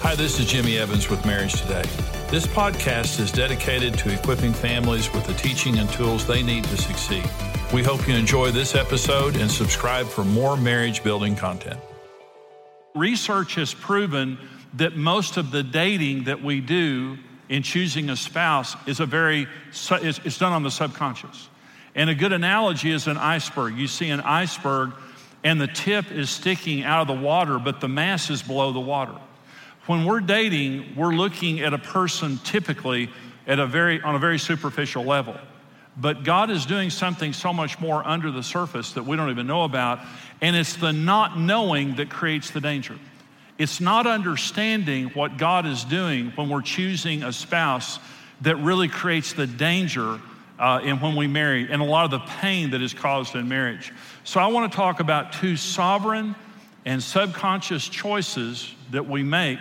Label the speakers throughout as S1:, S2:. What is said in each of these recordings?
S1: Hi, this is Jimmy Evans with Marriage Today. This podcast is dedicated to equipping families with the teaching and tools they need to succeed. We hope you enjoy this episode and subscribe for more marriage building content.
S2: Research has proven that most of the dating that we do in choosing a spouse is a very it's done on the subconscious. And a good analogy is an iceberg. You see an iceberg and the tip is sticking out of the water, but the mass is below the water. When we're dating, we're looking at a person typically at a very on a very superficial level. But God is doing something so much more under the surface that we don't even know about, and it's the not knowing that creates the danger. It's not understanding what God is doing when we're choosing a spouse that really creates the danger uh, in when we marry and a lot of the pain that is caused in marriage. So I want to talk about two sovereign and subconscious choices that we make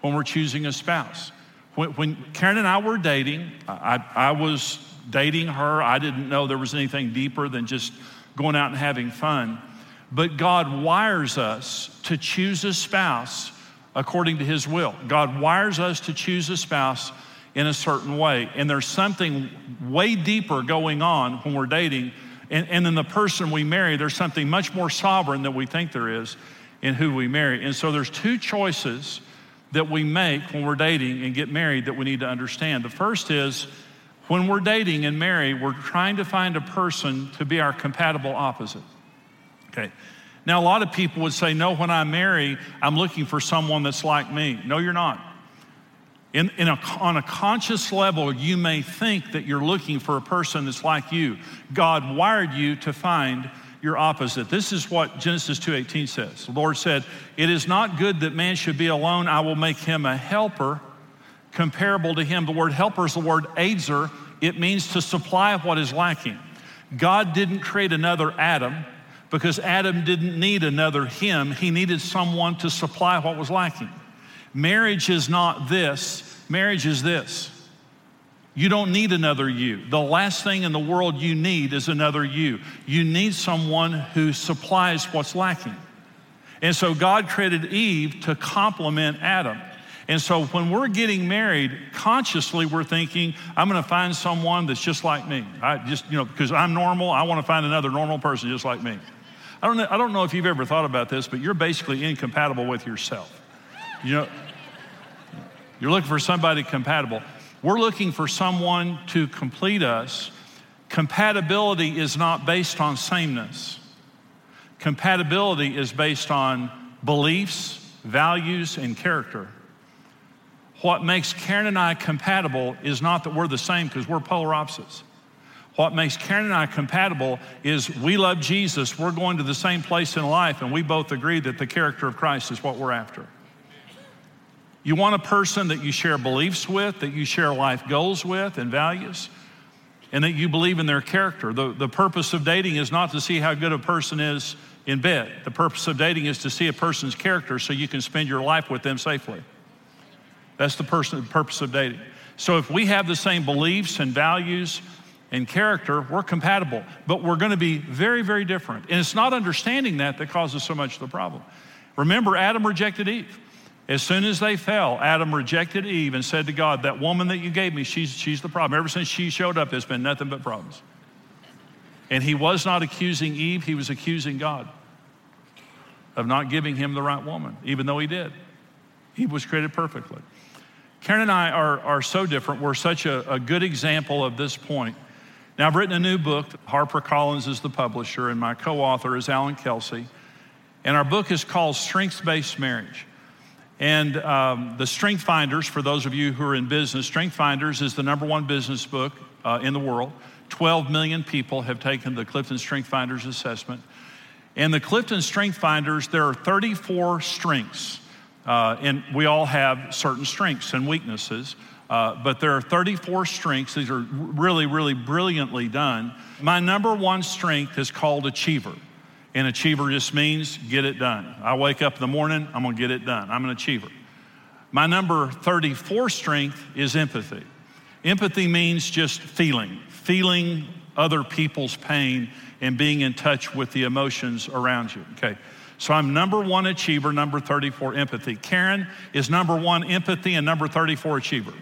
S2: when we're choosing a spouse. When, when Karen and I were dating, I, I was dating her. I didn't know there was anything deeper than just going out and having fun. But God wires us to choose a spouse according to His will. God wires us to choose a spouse in a certain way. And there's something way deeper going on when we're dating. And, and in the person we marry, there's something much more sovereign than we think there is in who we marry. And so there's two choices that we make when we're dating and get married that we need to understand. The first is when we're dating and marry, we're trying to find a person to be our compatible opposite. Okay. Now, a lot of people would say, no, when I marry, I'm looking for someone that's like me. No, you're not. In, in a, on a conscious level, you may think that you're looking for a person that's like you. God wired you to find your opposite. This is what Genesis 2:18 says. The Lord said, "It is not good that man should be alone. I will make him a helper comparable to him." The word helper is the word ezer. It means to supply what is lacking. God didn't create another Adam because Adam didn't need another him. He needed someone to supply what was lacking. Marriage is not this, marriage is this. You don't need another you. The last thing in the world you need is another you. You need someone who supplies what's lacking. And so God created Eve to complement Adam. And so when we're getting married, consciously we're thinking, I'm going to find someone that's just like me. I just, you know, because I'm normal, I want to find another normal person just like me. I don't, know, I don't know if you've ever thought about this, but you're basically incompatible with yourself. You know, you're looking for somebody compatible. We're looking for someone to complete us. Compatibility is not based on sameness. Compatibility is based on beliefs, values, and character. What makes Karen and I compatible is not that we're the same because we're polar opposites. What makes Karen and I compatible is we love Jesus, we're going to the same place in life, and we both agree that the character of Christ is what we're after. You want a person that you share beliefs with, that you share life goals with and values, and that you believe in their character. The, the purpose of dating is not to see how good a person is in bed. The purpose of dating is to see a person's character so you can spend your life with them safely. That's the, person, the purpose of dating. So if we have the same beliefs and values and character, we're compatible, but we're going to be very, very different. And it's not understanding that that causes so much of the problem. Remember, Adam rejected Eve. As soon as they fell, Adam rejected Eve and said to God, That woman that you gave me, she's, she's the problem. Ever since she showed up, there's been nothing but problems. And he was not accusing Eve, he was accusing God of not giving him the right woman, even though he did. He was created perfectly. Karen and I are, are so different. We're such a, a good example of this point. Now, I've written a new book. HarperCollins is the publisher, and my co author is Allan Kelsey. And our book is called Strengths Based Marriage. And um, the Strength Finders, for those of you who are in business, Strength Finders is the number one business book uh, in the world. 12 million people have taken the Clifton Strength Finders assessment. And the Clifton Strength Finders, there are 34 strengths. Uh, and we all have certain strengths and weaknesses. Uh, but there are 34 strengths. These are really, really brilliantly done. My number one strength is called achiever. An achiever just means get it done. I wake up in the morning, I'm gonna get it done. I'm an achiever. My number 34 strength is empathy. Empathy means just feeling, feeling other people's pain and being in touch with the emotions around you. Okay. So I'm number one achiever, number 34 empathy. Karen is number one empathy and number 34 achiever.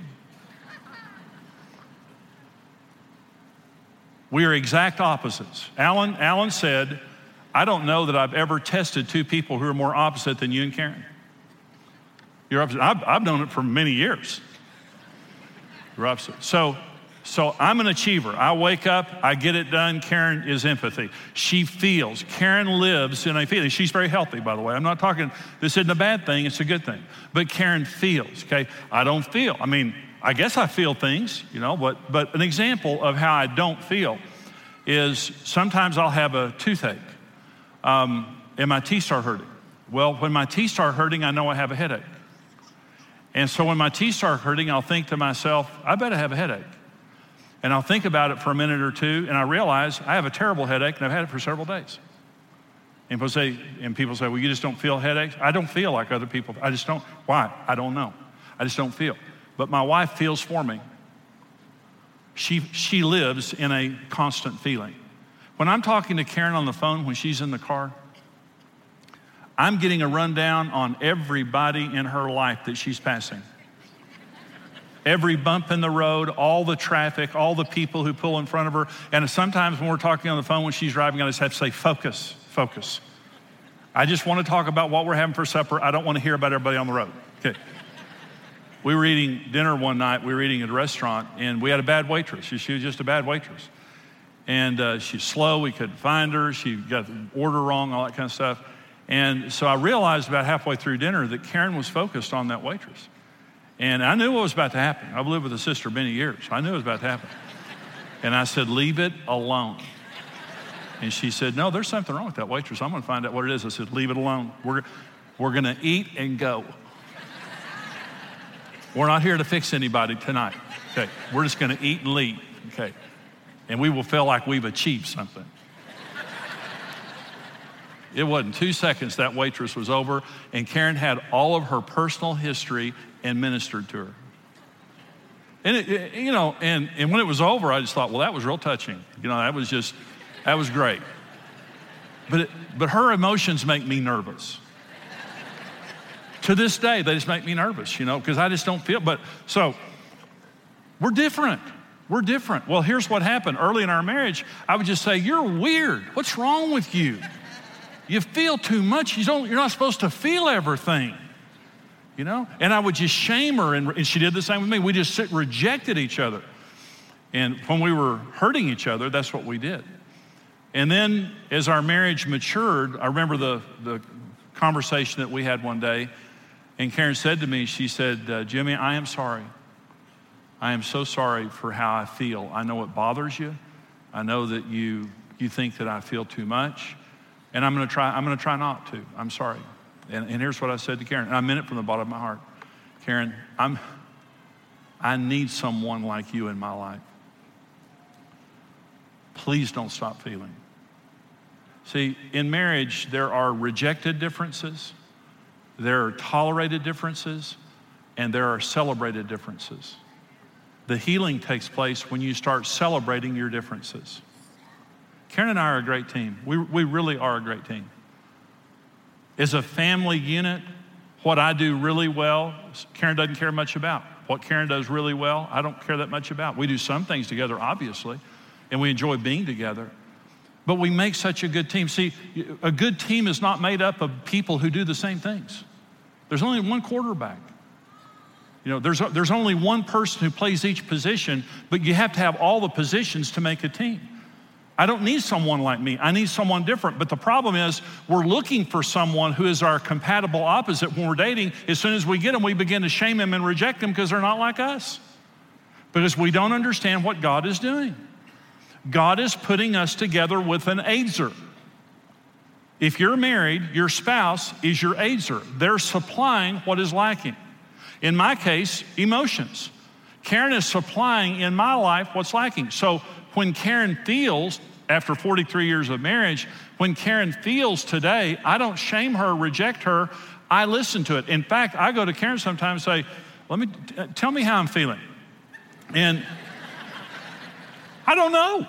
S2: We are exact opposites. Allan, Allan said, I don't know that I've ever tested two people who are more opposite than you and Karen. You're opposite. I've, I've known it for many years. You're opposite. So, so I'm an achiever. I wake up, I get it done. Karen is empathy. She feels. Karen lives in a feeling. She's very healthy, by the way. I'm not talking, this isn't a bad thing, it's a good thing. But Karen feels, okay? I don't feel. I mean, I guess I feel things, you know, but, but an example of how I don't feel is sometimes I'll have a toothache um, and my teeth start hurting. Well, when my teeth start hurting, I know I have a headache. And so when my teeth start hurting, I'll think to myself, I better have a headache. And I'll think about it for a minute or two, and I realize I have a terrible headache, and I've had it for several days. And people say, and people say, well, you just don't feel headaches? I don't feel like other people. I just don't. Why? I don't know. I just don't feel. But my wife feels for me. She, she lives in a constant feeling. When I'm talking to Karen on the phone when she's in the car, I'm getting a rundown on everybody in her life that she's passing. Every bump in the road, all the traffic, all the people who pull in front of her. And sometimes when we're talking on the phone when she's driving, I just have to say, focus, focus. I just want to talk about what we're having for supper. I don't want to hear about everybody on the road. Okay. We were eating dinner one night. We were eating at a restaurant, and we had a bad waitress. She was just a bad waitress. And uh, she's slow. We couldn't find her. She got the order wrong, all that kind of stuff. And so I realized about halfway through dinner that Karen was focused on that waitress. And I knew what was about to happen. I've lived with a sister many years. I knew it was about to happen. And I said, Leave it alone. And she said, No, there's something wrong with that waitress. I'm going to find out what it is. I said, Leave it alone. We're, we're going to eat and go. We're not here to fix anybody tonight. Okay. We're just going to eat and leave. Okay. And we will feel like we've achieved something. It wasn't two seconds that waitress was over, and Karen had all of her personal history and ministered to her. And it, it, you know, and, and when it was over, I just thought, well, that was real touching. You know, that was just, that was great. But, it, but her emotions make me nervous. to this day, they just make me nervous, you know, because I just don't feel. But so we're different. We're different. Well, here's what happened. Early in our marriage, I would just say, You're weird. What's wrong with you? You feel too much. You don't, you're not supposed to feel everything. You know? And I would just shame her, and, and she did the same with me. We just sit, rejected each other. And when we were hurting each other, that's what we did. And then as our marriage matured, I remember the, the conversation that we had one day. And Karen said to me, She said, uh, Jimmy, I am sorry. I am so sorry for how I feel. I know it bothers you. I know that you, you think that I feel too much. And I'm going to try, I'm going to try not to. I'm sorry. And, and here's what I said to Karen, and I meant it from the bottom of my heart. Karen, I'm, I need someone like you in my life. Please don't stop feeling. See, in marriage, there are rejected differences, there are tolerated differences, and there are celebrated differences. The healing takes place when you start celebrating your differences. Karen and I are a great team. We, we really are a great team. As a family unit, what I do really well, Karen doesn't care much about. What Karen does really well, I don't care that much about. We do some things together, obviously, and we enjoy being together. But we make such a good team. See, a good team is not made up of people who do the same things. There's only one quarterback. You know, there's, there's only one person who plays each position, but you have to have all the positions to make a team. I don't need someone like me. I need someone different. But the problem is, we're looking for someone who is our compatible opposite when we're dating. As soon as we get them, we begin to shame them and reject them because they're not like us. Because we don't understand what God is doing. God is putting us together with an aider. If you're married, your spouse is your aider. They're supplying what is lacking. In my case, emotions. Karen is supplying in my life what's lacking. So when Karen feels, after 43 years of marriage, when Karen feels today, I don't shame her, reject her. I listen to it. In fact, I go to Karen sometimes and say, Let me uh, tell me how I'm feeling. And I don't know.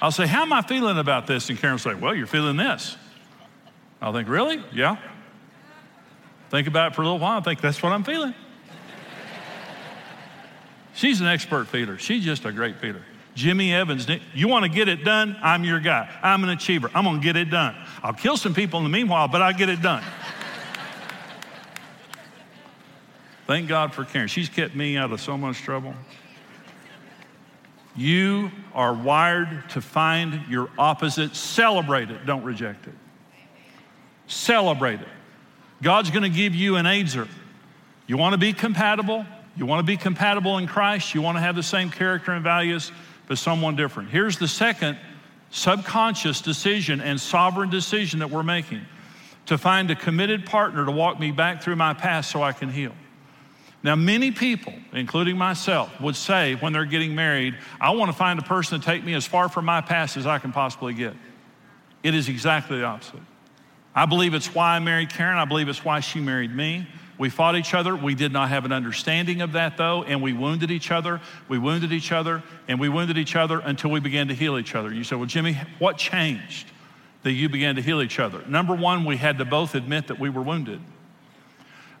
S2: I'll say, How am I feeling about this? And Karen will say, Well, you're feeling this. I'll think, Really? Yeah. Think about it for a little while. I think that's what I'm feeling. She's an expert feeler. She's just a great feeler. Jimmy Evans, you want to get it done? I'm your guy. I'm an achiever. I'm going to get it done. I'll kill some people in the meanwhile, but I'll get it done. Thank God for Karen. She's kept me out of so much trouble. You are wired to find your opposite, celebrate it, don't reject it. Celebrate it. God's going to give you an aider. You want to be compatible? You want to be compatible in Christ? You want to have the same character and values? but someone different. Here's the second subconscious decision and sovereign decision that we're making to find a committed partner to walk me back through my past so I can heal. Now, many people, including myself, would say when they're getting married, I want to find a person to take me as far from my past as I can possibly get. It is exactly the opposite. I believe it's why I married Karen. I believe it's why she married me. We fought each other. We did not have an understanding of that, though, and we wounded each other. We wounded each other, and we wounded each other until we began to heal each other. You said, Well, Jimmy, what changed that you began to heal each other? Number one, we had to both admit that we were wounded.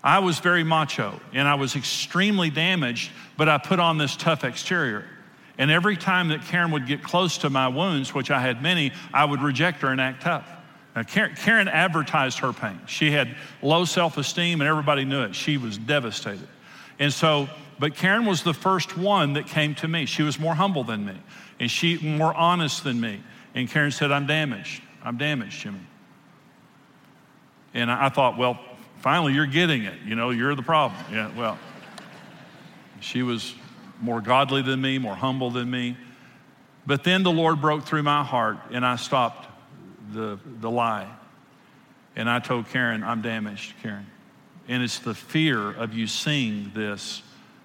S2: I was very macho and I was extremely damaged, but I put on this tough exterior. And every time that Karen would get close to my wounds, which I had many, I would reject her and act tough. Now, Karen advertised her pain. She had low self esteem, and everybody knew it. She was devastated. And so, but Karen was the first one that came to me. She was more humble than me, and she more honest than me. And Karen said, I'm damaged. I'm damaged, Jimmy. And I thought, well, finally, you're getting it. You know, you're the problem. Yeah, well, she was more godly than me, more humble than me. But then the Lord broke through my heart, and I stopped the, the lie. And I told Karen, I'm damaged, Karen. And it's the fear of you seeing this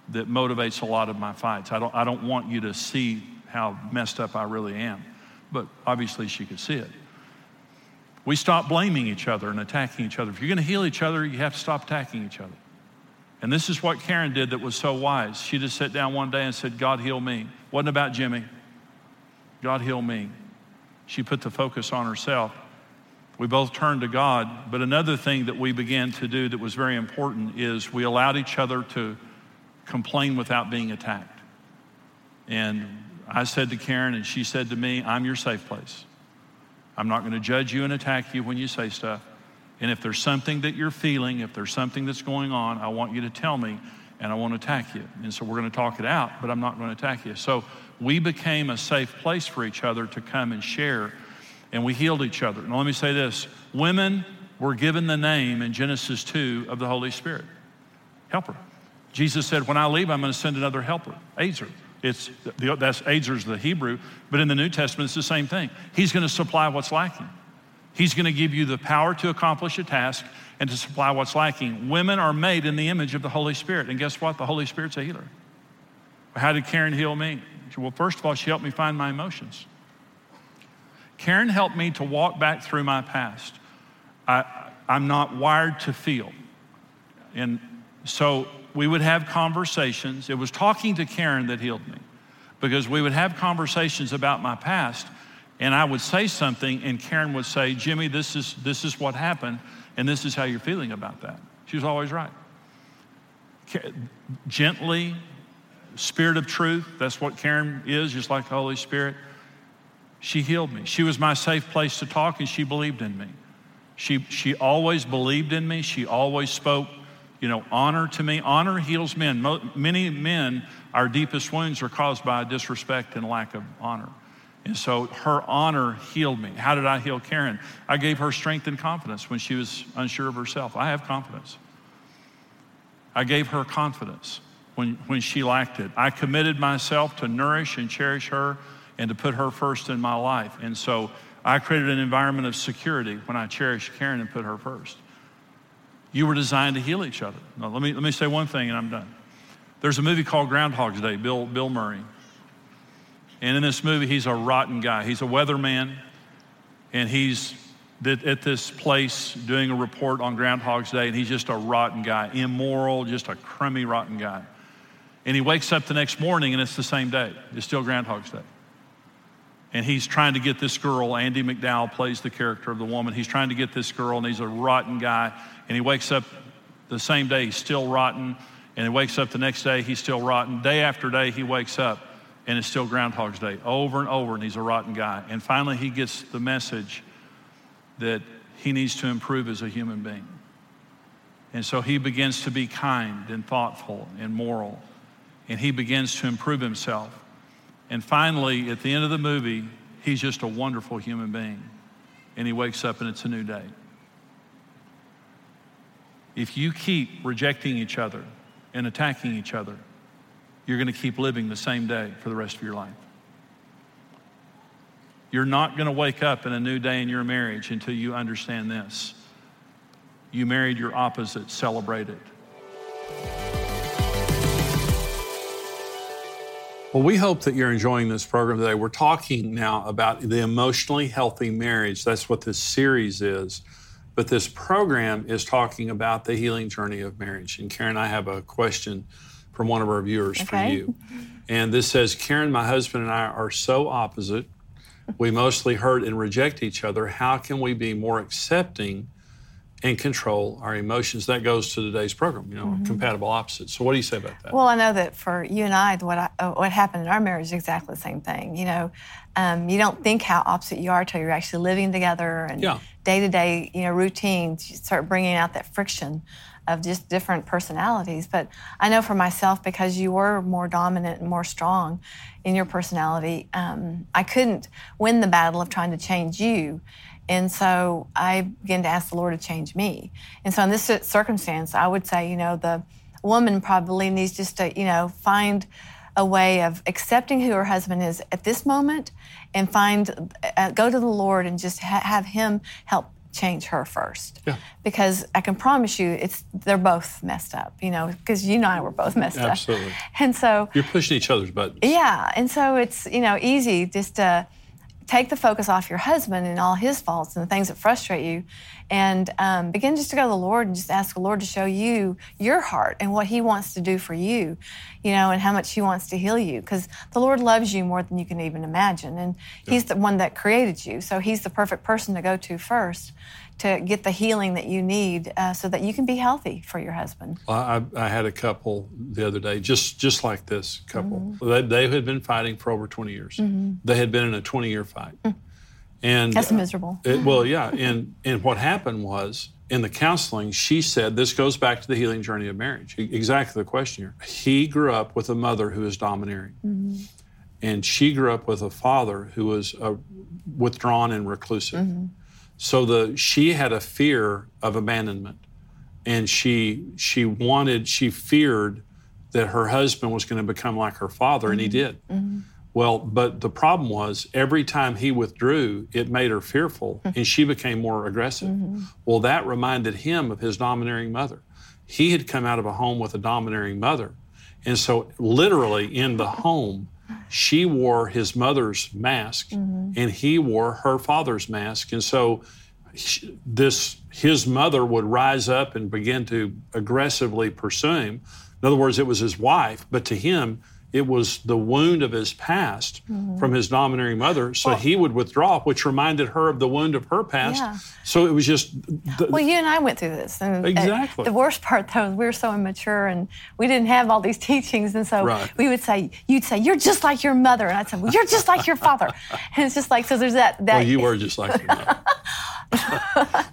S2: that motivates a lot of my fights. I don't, I don't want you to see how messed up I really am. But obviously, she could see it. We stop blaming each other and attacking each other. If you're going to heal each other, you have to stop attacking each other. And this is what Karen did that was so wise. She just sat down one day and said, God, heal me. Wasn't about Jimmy. God, heal me. She put the focus on herself. We both turned to God. But another thing that we began to do that was very important is we allowed each other to complain without being attacked. And I said to Karen, and she said to me, I'm your safe place. I'm not going to judge you and attack you when you say stuff. And if there's something that you're feeling, if there's something that's going on, I want you to tell me and I won't attack you. And so we're going to talk it out, but I'm not going to attack you. So we became a safe place for each other to come and share, and we healed each other. Now, let me say this women were given the name in Genesis 2 of the Holy Spirit helper. Jesus said, When I leave, I'm going to send another helper, Ezer. It's, that's Ezer's the Hebrew, but in the New Testament, it's the same thing. He's going to supply what's lacking. He's going to give you the power to accomplish a task and to supply what's lacking. Women are made in the image of the Holy Spirit. And guess what? The Holy Spirit's a healer. How did Karen heal me? Well, first of all, she helped me find my emotions. Karen helped me to walk back through my past. I, I'm not wired to feel. And so we would have conversations. It was talking to Karen that healed me because we would have conversations about my past and I would say something and Karen would say, Jimmy, this is, this is what happened and this is how you're feeling about that. She was always right. Gently, Spirit of truth, that's what Karen is, just like the Holy Spirit. She healed me. She was my safe place to talk, and she believed in me. She, she always believed in me. She always spoke, you know, honor to me. Honor heals men. Many men, our deepest wounds are caused by disrespect and lack of honor. And so her honor healed me. How did I heal Karen? I gave her strength and confidence when she was unsure of herself. I have confidence. I gave her confidence when, when she lacked it. I committed myself to nourish and cherish her and to put her first in my life. And so I created an environment of security when I cherished Karen and put her first. You were designed to heal each other. Now, let me, let me say one thing and I'm done. There's a movie called Groundhog's Day, Bill, Bill Murray. And in this movie, he's a rotten guy. He's a weatherman, and he's at this place doing a report on Groundhog's Day, and he's just a rotten guy, immoral, just a crummy, rotten guy. And he wakes up the next morning and it's the same day. It's still Groundhog's Day.
S3: and he's trying to get this girl. Andie MacDowell plays the character of the woman. He's trying to get this girl, and he's a rotten guy. And he wakes up the same day, he's still rotten. And he wakes up the next day, he's still rotten. Day after day, he wakes up, and it's still Groundhog's Day, over and over, and he's a rotten guy. And finally, he gets the message that he needs to improve as a human being. And so he begins to be kind and thoughtful and moral, and he begins to improve himself. And finally, at the end of the movie, he's just a wonderful human being. And he wakes up and it's a new day. If you keep rejecting each other and attacking each other, you're going to keep living the same day for the rest of your life. You're not going to wake up in a new day in your marriage until you understand this. You married your opposite, celebrate it.
S2: Well, we hope that you're enjoying this program today. We're talking now about the emotionally healthy marriage. That's what this series is. But this program is talking about the healing journey of marriage. And Karen, I have a question from one of our viewers okay. for you. And this says Karen, my husband and I are so opposite. We mostly hurt and reject each other. How can we be more accepting and control our emotions. That goes to today's program, you know, mm-hmm. compatible opposites. So, what do you say about that?
S4: Well, I know that for you and I, what I, uh, what happened in our marriage is exactly the same thing. You know, um, you don't think how opposite you are until you're actually living together and day to day, you know, routines. You start bringing out that friction of just different personalities. But I know for myself, because you were more dominant and more strong in your personality, um, I couldn't win the battle of trying to change you and so I began to ask the Lord to change me. And so in this circumstance, I would say, you know, the woman probably needs just to, you know, find a way of accepting who her husband is at this moment and find, uh, go to the Lord and just ha- have Him help change her first. Yeah. Because I can promise you, it's they're both messed up, you know, because you and I were both messed
S2: Absolutely. up.
S4: Absolutely. And so
S2: you're pushing each other's buttons.
S4: Yeah. And so it's, you know, easy just to take the focus off your husband and all his faults and the things that frustrate you and um, begin just to go to the lord and just ask the lord to show you your heart and what he wants to do for you you know and how much he wants to heal you. Because the lord loves you more than you can even imagine. And yeah. he's the one that created you. So he's the perfect person to go to first to get the healing that you need uh, so that you can be healthy for your husband.
S2: I, I, had a couple the other day, just just like this couple. Mm-hmm. They, they, had been fighting for over 20 years. Mm-hmm. They had been in a 20 year fight. Mm.
S4: And that's miserable.
S2: Uh, it, well, yeah. And, and what happened was in the counseling, she said, this goes back to the healing journey of marriage. Exactly the question here. He grew up with a mother who was domineering. Mm-hmm. And she grew up with a father who was uh, withdrawn and reclusive. So the she had a fear of abandonment, and she she wanted she feared that her husband was going to become like her father, mm-hmm. and he mm-hmm. did. Mm-hmm. Well, but the problem was every time he withdrew, it made her fearful, mm-hmm. and she became more aggressive. Mm-hmm. Well, that reminded him of his domineering mother. He had come out of a home with a domineering mother, and so literally in the home she wore his mother's mask mm-hmm. and he wore her father's mask. And so this his mother would rise up and begin to aggressively pursue him. In other words, it was his wife, but to him, it was the wound of his past mm-hmm. from his domineering mother. So well, he would withdraw, which reminded her of the wound of her past. Yeah. So it was just.
S4: The, well, you and I went through this. And
S2: exactly.
S4: the worst part, though, is we were so immature and we didn't have all these teachings. And so right. we would say, you'd say, you're just like your mother. And I'd say, well, you're just like your father. and it's just like, so there's that. that
S2: well, you were just like your mother.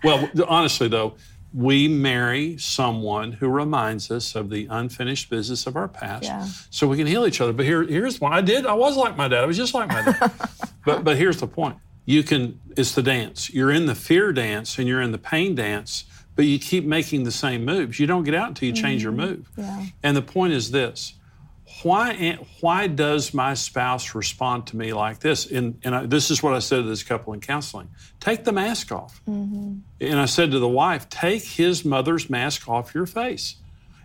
S2: well, honestly, though, we marry someone who reminds us of the unfinished business of our past yeah. so we can heal each other. But here, here's why I did. I was like my dad. I was just like my dad. but, but here's the point. You can, it's the dance. You're in the fear dance and you're in the pain dance, but you keep making the same moves. You don't get out until you change mm-hmm. your move. Yeah. And the point is this why, why does my spouse respond to me like this? And, and I, this is what I said to this couple in counseling take the mask off. Mm-hmm. And I said to the wife, take his mother's mask off your face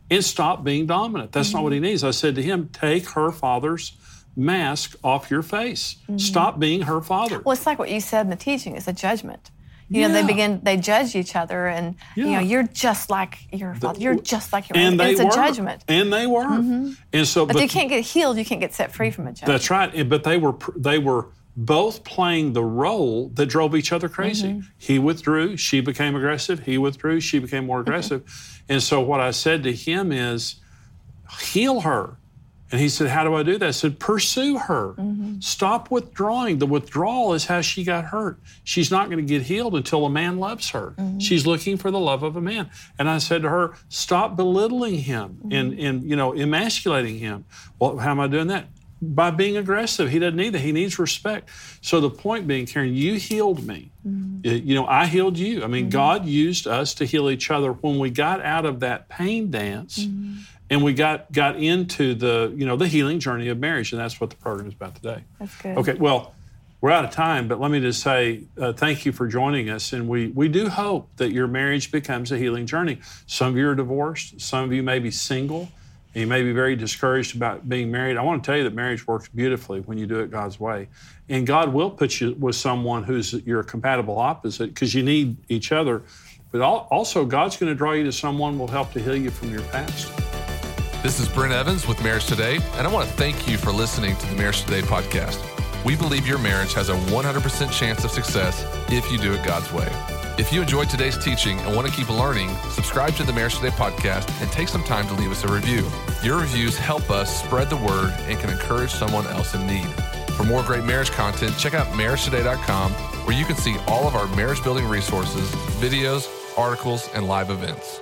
S2: and stop being dominant. That's mm-hmm. not what he needs. I said to him, take her father's mask off your face. Mm-hmm. Stop being her father.
S4: Well, it's like what you said in the teaching it's a judgment. You yeah. know, they begin, they judge each other, and yeah. you know, you're just like your father. You're just like your
S2: and
S4: mother.
S2: It's
S4: were. a judgment.
S2: And they were. Mm-hmm. And so,
S4: but, but, you can't get healed. You can't get set free from a judgment.
S2: That's right. But they were, they were both playing the role that drove each other crazy. Mm-hmm. He withdrew, she became aggressive. He withdrew, she became more aggressive. Mm-hmm. And so what I said to him is, heal her. And he said, How do I do that? I said, Pursue her. Mm-hmm. Stop withdrawing. The withdrawal is how she got hurt. She's not going to get healed until a man loves her. Mm-hmm. She's looking for the love of a man. And I said to her, Stop belittling him mm-hmm. and, and, you know, emasculating him. Well, how am I doing that? By being aggressive. He doesn't need that. He needs respect. So the point being, Karen, you healed me. Mm-hmm. You know, I healed you. I mean, mm-hmm. God used us to heal each other when we got out of that pain dance mm-hmm and we got got into the you know the healing journey of marriage, and that's what the program is about today.
S4: That's good.
S2: Okay, well, we're out of time, but let me just say uh, thank you for joining us, and we we do hope that your marriage becomes a healing journey. Some of you are divorced, some of you may be single. And you may be very discouraged about being married. I want to tell you that marriage works beautifully when you do it God's way. And God will put you with someone who's your compatible opposite because you need each other. But also, God's going to draw you to someone who will help to heal you from your past.
S5: This is Brent Evans with Marriage Today, and I want to thank you for listening to the Marriage Today podcast. We believe your marriage has a 100% chance of success if you do it God's way. If you enjoyed today's teaching and want to keep learning, subscribe to the Marriage Today podcast and take some time to leave us a review. Your reviews help us spread the word and can encourage someone else in need. For more great marriage content, check out marriagetoday.com where you can see all of our marriage building resources, videos, articles, and live events.